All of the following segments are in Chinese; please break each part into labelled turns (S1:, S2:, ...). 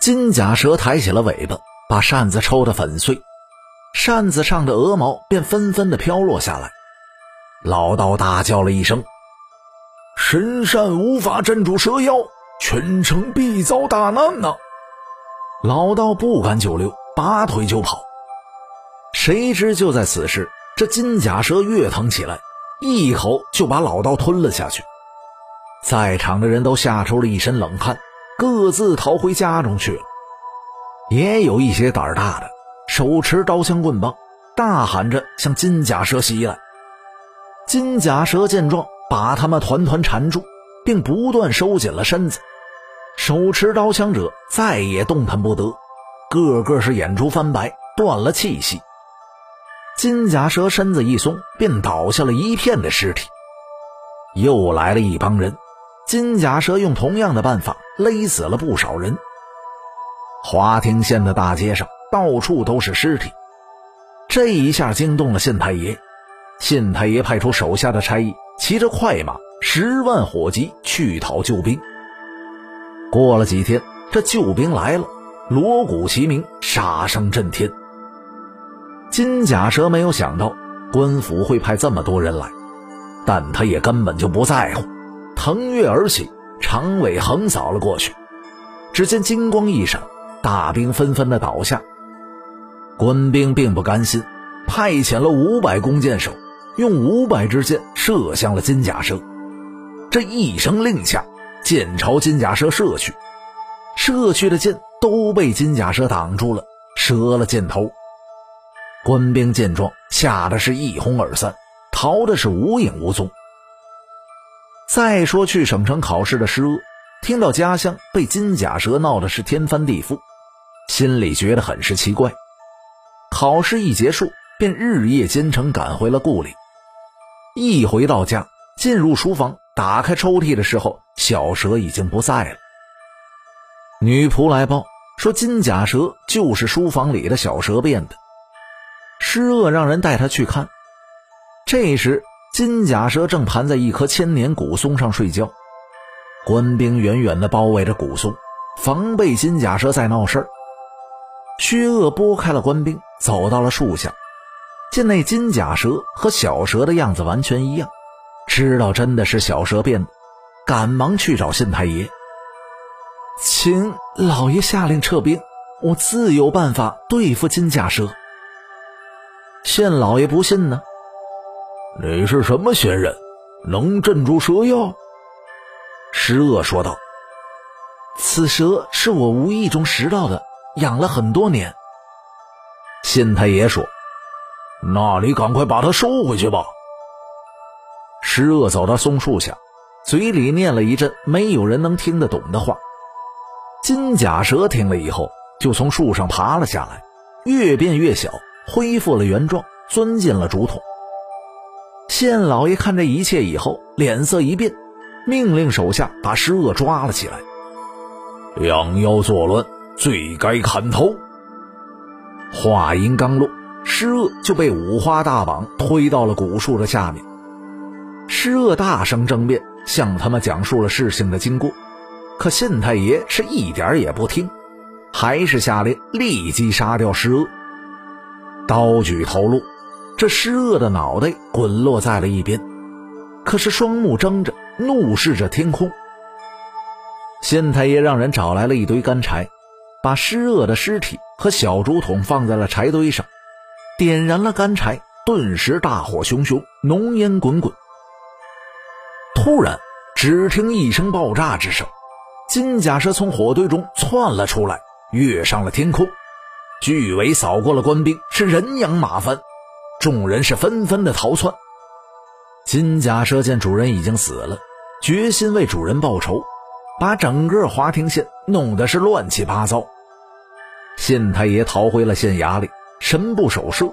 S1: 金甲蛇抬起了尾巴，把扇子抽得粉碎，扇子上的鹅毛便纷纷的飘落下来。老道大叫了一声：“
S2: 神扇无法镇住蛇妖，全城必遭大难呐！”
S1: 老道不敢久留，拔腿就跑。谁知就在此时，这金甲蛇跃腾起来，一口就把老道吞了下去。在场的人都吓出了一身冷汗，各自逃回家中去了。也有一些胆儿大的，手持刀枪棍棒，大喊着向金甲蛇袭来。金甲蛇见状，把他们团团缠住，并不断收紧了身子。手持刀枪者再也动弹不得，个个是眼珠翻白，断了气息。金甲蛇身子一松，便倒下了一片的尸体。又来了一帮人，金甲蛇用同样的办法勒死了不少人。华亭县的大街上到处都是尸体，这一下惊动了县太爷。县太爷派出手下的差役，骑着快马，十万火急去讨救兵。过了几天，这救兵来了，锣鼓齐鸣，杀声震天。金甲蛇没有想到官府会派这么多人来，但他也根本就不在乎，腾跃而起，长尾横扫了过去。只见金光一闪，大兵纷纷的倒下。官兵并不甘心，派遣了五百弓箭手，用五百支箭射向了金甲蛇。这一声令下，箭朝金甲蛇射去，射去的箭都被金甲蛇挡住了，折了箭头。官兵见状，吓得是一哄而散，逃的是无影无踪。再说去省城考试的施鄂，听到家乡被金甲蛇闹的是天翻地覆，心里觉得很是奇怪。考试一结束，便日夜兼程赶回了故里。一回到家，进入书房，打开抽屉的时候，小蛇已经不在了。女仆来报说，金甲蛇就是书房里的小蛇变的。施恶让人带他去看。这时，金甲蛇正盘在一棵千年古松上睡觉，官兵远远地包围着古松，防备金甲蛇在闹事儿。薛鄂拨开了官兵，走到了树下，见那金甲蛇和小蛇的样子完全一样，知道真的是小蛇变的，赶忙去找县太爷，请老爷下令撤兵，我自有办法对付金甲蛇。县老爷不信呢。
S2: 你是什么仙人，能镇住蛇妖？
S1: 施鄂说道：“此蛇是我无意中拾到的，养了很多年。”
S2: 县太爷说：“那你赶快把它收回去吧。”
S1: 施鄂走到松树下，嘴里念了一阵没有人能听得懂的话。金甲蛇听了以后，就从树上爬了下来，越变越小。恢复了原状，钻进了竹筒。县老爷看这一切以后，脸色一变，命令手下把施恶抓了起来。
S2: 养妖作乱，罪该砍头。
S1: 话音刚落，施恶就被五花大绑推到了古树的下面。施恶大声争辩，向他们讲述了事情的经过。可县太爷是一点也不听，还是下令立即杀掉施恶。刀举头颅，这施恶的脑袋滚落在了一边，可是双目睁着，怒视着天空。县太爷让人找来了一堆干柴，把施恶的尸体和小竹筒放在了柴堆上，点燃了干柴，顿时大火熊熊，浓烟滚滚。突然，只听一声爆炸之声，金甲蛇从火堆中窜了出来，跃上了天空。巨尾扫过了官兵，是人仰马翻，众人是纷纷的逃窜。金甲蛇见主人已经死了，决心为主人报仇，把整个华亭县弄得是乱七八糟。县太爷逃回了县衙里，神不守舍，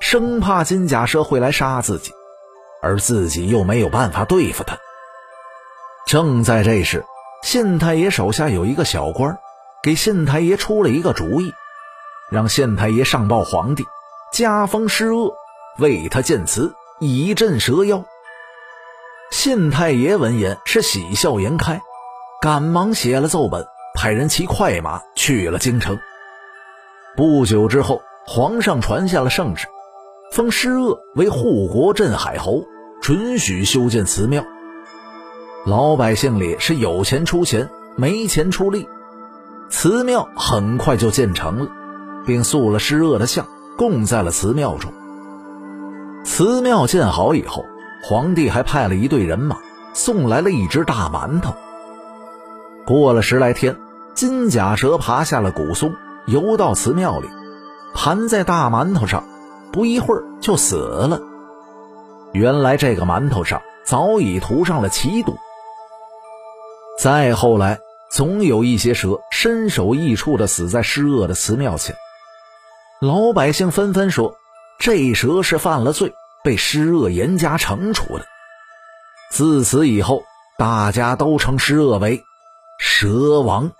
S1: 生怕金甲蛇会来杀自己，而自己又没有办法对付他。正在这时，县太爷手下有一个小官，给县太爷出了一个主意。让县太爷上报皇帝，加封施恶，为他建祠以镇蛇妖。县太爷闻言是喜笑颜开，赶忙写了奏本，派人骑快马去了京城。不久之后，皇上传下了圣旨，封施鄂为护国镇海侯，准许修建祠庙。老百姓里是有钱出钱，没钱出力，祠庙很快就建成了，并塑了施鄂的像，供在了祠庙中。祠庙建好以后，皇帝还派了一队人马，送来了一只大馒头。过了十来天，金甲蛇爬下了古松。游到祠庙里，盘在大馒头上，不一会儿就死了。原来这个馒头上早已涂上了奇毒。再后来，总有一些蛇身首异处的死在施恶的祠庙前，老百姓纷纷说，这蛇是犯了罪，被施恶严加惩处的。自此以后，大家都称施恶为蛇王。